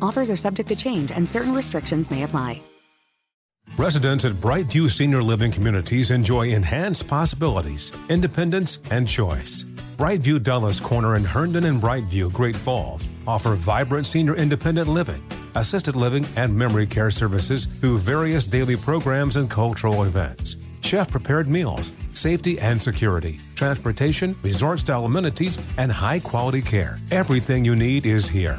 Offers are subject to change and certain restrictions may apply. Residents at Brightview Senior Living Communities enjoy enhanced possibilities, independence, and choice. Brightview Dulles Corner in Herndon and Brightview, Great Falls offer vibrant senior independent living, assisted living, and memory care services through various daily programs and cultural events. Chef prepared meals, safety and security, transportation, resort style amenities, and high quality care. Everything you need is here.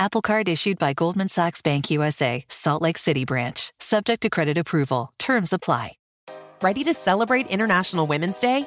Apple Card issued by Goldman Sachs Bank USA, Salt Lake City branch. Subject to credit approval. Terms apply. Ready to celebrate International Women's Day?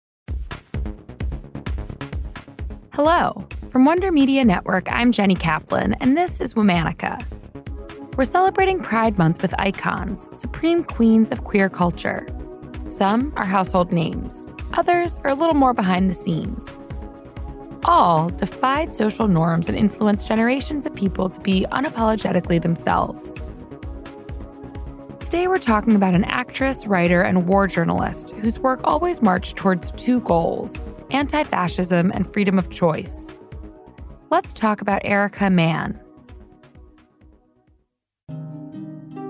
Hello. From Wonder Media Network, I'm Jenny Kaplan, and this is Womanica. We're celebrating Pride Month with icons, supreme queens of queer culture. Some are household names, others are a little more behind the scenes. All defied social norms and influenced generations of people to be unapologetically themselves. Today, we're talking about an actress, writer, and war journalist whose work always marched towards two goals anti fascism and freedom of choice. Let's talk about Erika Mann.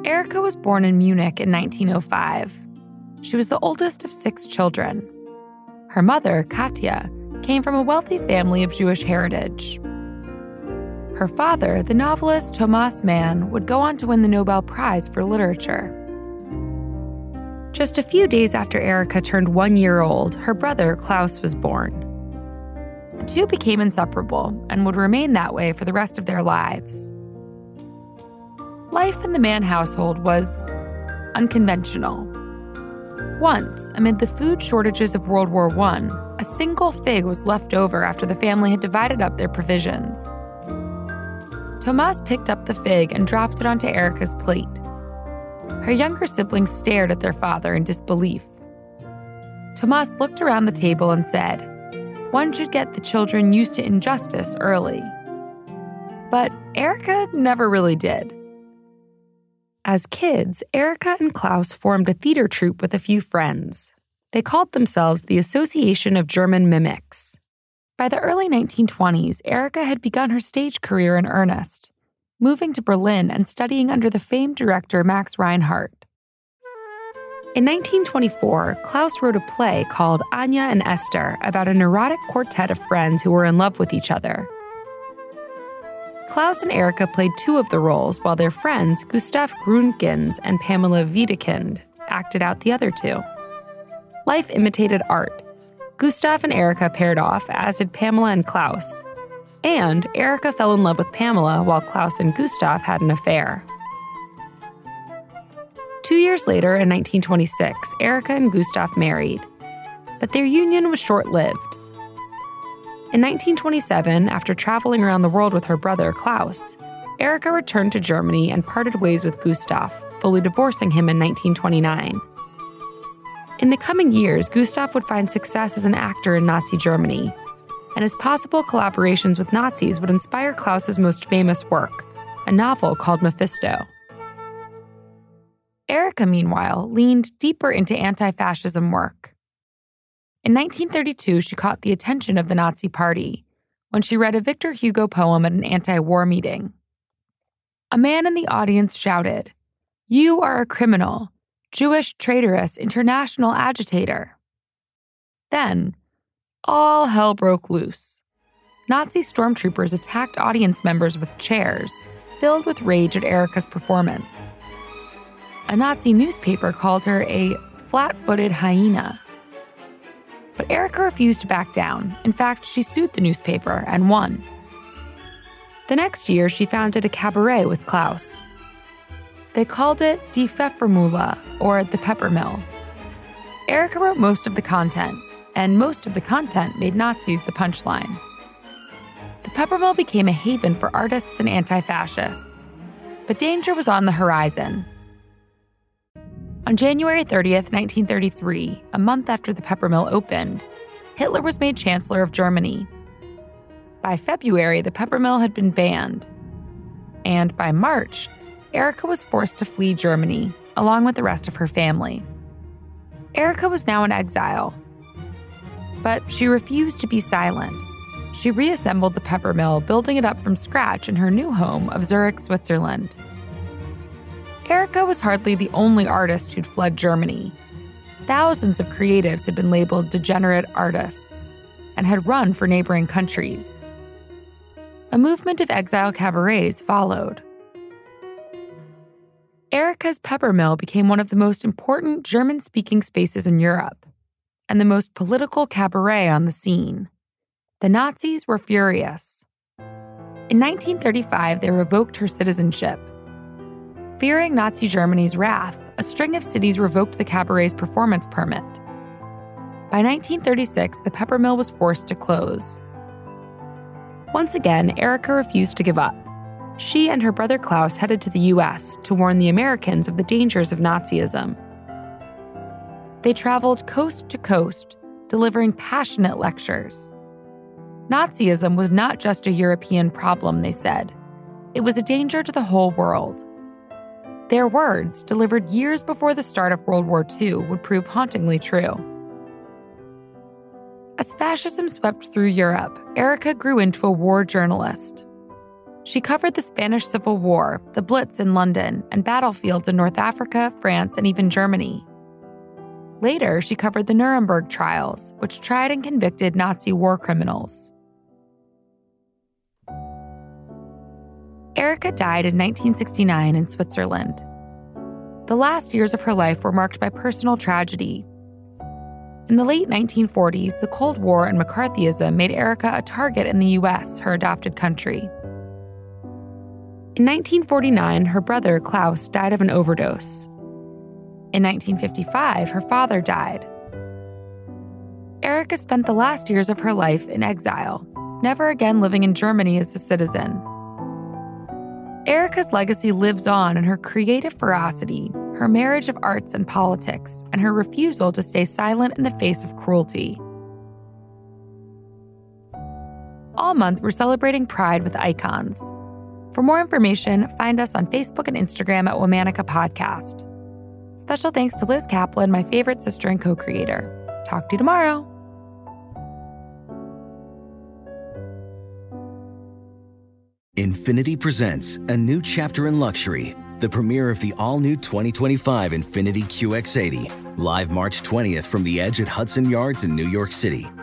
Erika was born in Munich in 1905. She was the oldest of six children. Her mother, Katja, came from a wealthy family of Jewish heritage. Her father, the novelist Thomas Mann, would go on to win the Nobel Prize for Literature. Just a few days after Erika turned one year old, her brother Klaus was born. The two became inseparable and would remain that way for the rest of their lives. Life in the Mann household was unconventional. Once, amid the food shortages of World War I, a single fig was left over after the family had divided up their provisions. Thomas picked up the fig and dropped it onto Erika's plate. Her younger siblings stared at their father in disbelief. Thomas looked around the table and said, One should get the children used to injustice early. But Erika never really did. As kids, Erika and Klaus formed a theater troupe with a few friends. They called themselves the Association of German Mimics. By the early 1920s, Erika had begun her stage career in earnest moving to Berlin and studying under the famed director Max Reinhardt. In 1924, Klaus wrote a play called Anya and Esther about a neurotic quartet of friends who were in love with each other. Klaus and Erika played two of the roles, while their friends, Gustav Gründgens and Pamela Wedekind, acted out the other two. Life imitated art. Gustav and Erika paired off, as did Pamela and Klaus, and Erika fell in love with Pamela while Klaus and Gustav had an affair. Two years later, in 1926, Erika and Gustav married. But their union was short lived. In 1927, after traveling around the world with her brother Klaus, Erika returned to Germany and parted ways with Gustav, fully divorcing him in 1929. In the coming years, Gustav would find success as an actor in Nazi Germany, and his possible collaborations with Nazis would inspire Klaus's most famous work, a novel called Mephisto. Erika, meanwhile, leaned deeper into anti fascism work. In 1932, she caught the attention of the Nazi Party when she read a Victor Hugo poem at an anti war meeting. A man in the audience shouted, You are a criminal, Jewish traitorous international agitator. Then, all hell broke loose. Nazi stormtroopers attacked audience members with chairs, filled with rage at Erika's performance. A Nazi newspaper called her a flat footed hyena. But Erika refused to back down. In fact, she sued the newspaper and won. The next year, she founded a cabaret with Klaus. They called it Die Pfeffermühle, or the Pepper Mill. Erika wrote most of the content, and most of the content made Nazis the punchline. The Pepper Mill became a haven for artists and anti fascists. But danger was on the horizon. On January 30th, 1933, a month after the Pepper Mill opened, Hitler was made Chancellor of Germany. By February, the Pepper Mill had been banned. And by March, Erika was forced to flee Germany, along with the rest of her family. Erika was now in exile. But she refused to be silent. She reassembled the pepper mill, building it up from scratch in her new home of Zurich, Switzerland. Erika was hardly the only artist who'd fled Germany. Thousands of creatives had been labeled degenerate artists and had run for neighboring countries. A movement of exile cabarets followed. Erika's pepper mill became one of the most important German speaking spaces in Europe and the most political cabaret on the scene. The Nazis were furious. In 1935, they revoked her citizenship Fearing Nazi Germany's wrath, a string of cities revoked the cabaret's performance permit. By 1936, the pepper mill was forced to close. Once again, Erika refused to give up. She and her brother Klaus headed to the US to warn the Americans of the dangers of Nazism. They traveled coast to coast, delivering passionate lectures. Nazism was not just a European problem, they said. It was a danger to the whole world. Their words, delivered years before the start of World War II, would prove hauntingly true. As fascism swept through Europe, Erika grew into a war journalist. She covered the Spanish Civil War, the Blitz in London, and battlefields in North Africa, France, and even Germany. Later, she covered the Nuremberg trials, which tried and convicted Nazi war criminals. Erika died in 1969 in Switzerland. The last years of her life were marked by personal tragedy. In the late 1940s, the Cold War and McCarthyism made Erika a target in the US, her adopted country. In 1949, her brother Klaus died of an overdose. In 1955, her father died. Erika spent the last years of her life in exile, never again living in Germany as a citizen. Erika's legacy lives on in her creative ferocity, her marriage of arts and politics, and her refusal to stay silent in the face of cruelty. All month, we're celebrating Pride with icons. For more information, find us on Facebook and Instagram at Womanica Podcast. Special thanks to Liz Kaplan, my favorite sister and co creator. Talk to you tomorrow. Infiniti presents a new chapter in luxury, the premiere of the all new 2025 Infiniti QX80, live March 20th from the edge at Hudson Yards in New York City,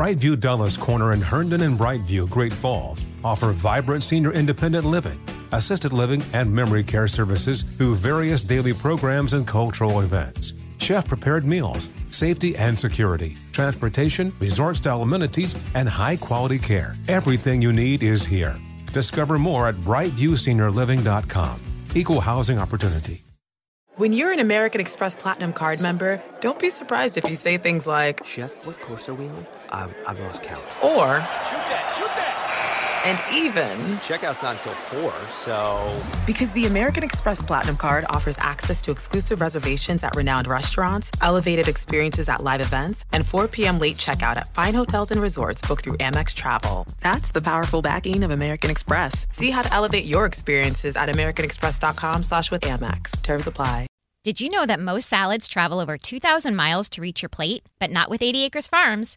Brightview Dulles Corner in Herndon and Brightview, Great Falls offer vibrant senior independent living, assisted living, and memory care services through various daily programs and cultural events. Chef prepared meals, safety and security, transportation, resort style amenities, and high quality care. Everything you need is here. Discover more at brightviewseniorliving.com. Equal housing opportunity. When you're an American Express Platinum card member, don't be surprised if you say things like, Chef, what course are we on? I've, I've lost count. or, Shoot that, shoot that! and even, Checkout's not until 4, so. because the American Express Platinum card offers access to exclusive reservations at renowned restaurants, elevated experiences at live events, and 4 p.m. late checkout at fine hotels and resorts booked through Amex Travel. That's the powerful backing of American Express. See how to elevate your experiences at americanexpress.com slash with Amex. Terms apply. Did you know that most salads travel over 2,000 miles to reach your plate? But not with 80 Acres Farms.